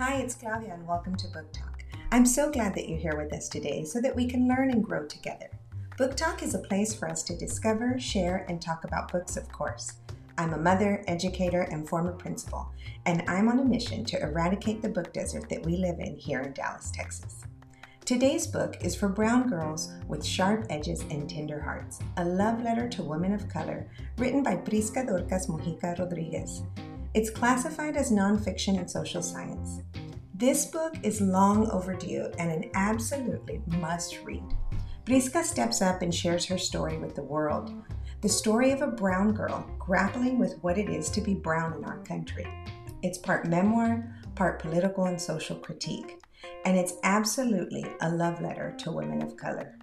Hi, it's Claudia, and welcome to Book Talk. I'm so glad that you're here with us today so that we can learn and grow together. Book Talk is a place for us to discover, share, and talk about books, of course. I'm a mother, educator, and former principal, and I'm on a mission to eradicate the book desert that we live in here in Dallas, Texas. Today's book is for brown girls with sharp edges and tender hearts, a love letter to women of color written by Prisca Dorcas Mojica Rodriguez. It's classified as nonfiction and social science. This book is long overdue and an absolutely must read. Prisca steps up and shares her story with the world the story of a brown girl grappling with what it is to be brown in our country. It's part memoir, part political and social critique, and it's absolutely a love letter to women of color.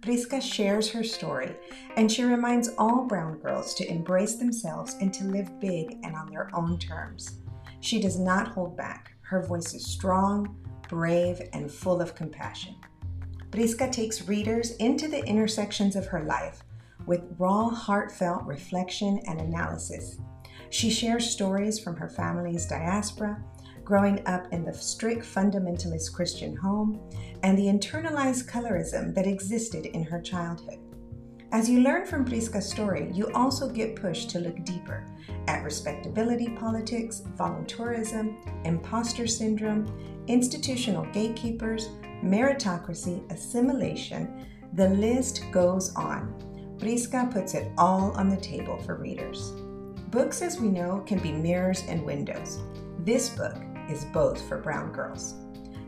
Prisca shares her story, and she reminds all brown girls to embrace themselves and to live big and on their own terms. She does not hold back. Her voice is strong, brave, and full of compassion. Prisca takes readers into the intersections of her life with raw, heartfelt reflection and analysis. She shares stories from her family's diaspora growing up in the strict fundamentalist Christian home, and the internalized colorism that existed in her childhood. As you learn from Prisca's story, you also get pushed to look deeper at respectability politics, voluntourism, imposter syndrome, institutional gatekeepers, meritocracy, assimilation. The list goes on. Prisca puts it all on the table for readers. Books, as we know, can be mirrors and windows. This book is both for brown girls.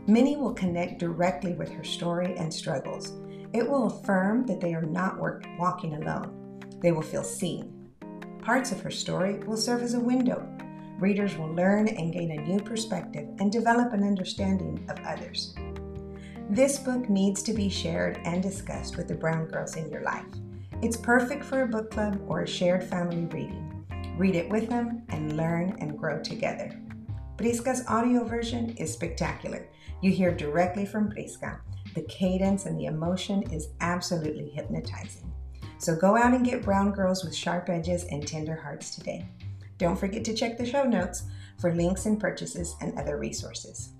Many will connect directly with her story and struggles. It will affirm that they are not work- walking alone. They will feel seen. Parts of her story will serve as a window. Readers will learn and gain a new perspective and develop an understanding of others. This book needs to be shared and discussed with the brown girls in your life. It's perfect for a book club or a shared family reading. Read it with them and learn and grow together. Prisca's audio version is spectacular. You hear directly from Prisca. The cadence and the emotion is absolutely hypnotizing. So go out and get brown girls with sharp edges and tender hearts today. Don't forget to check the show notes for links and purchases and other resources.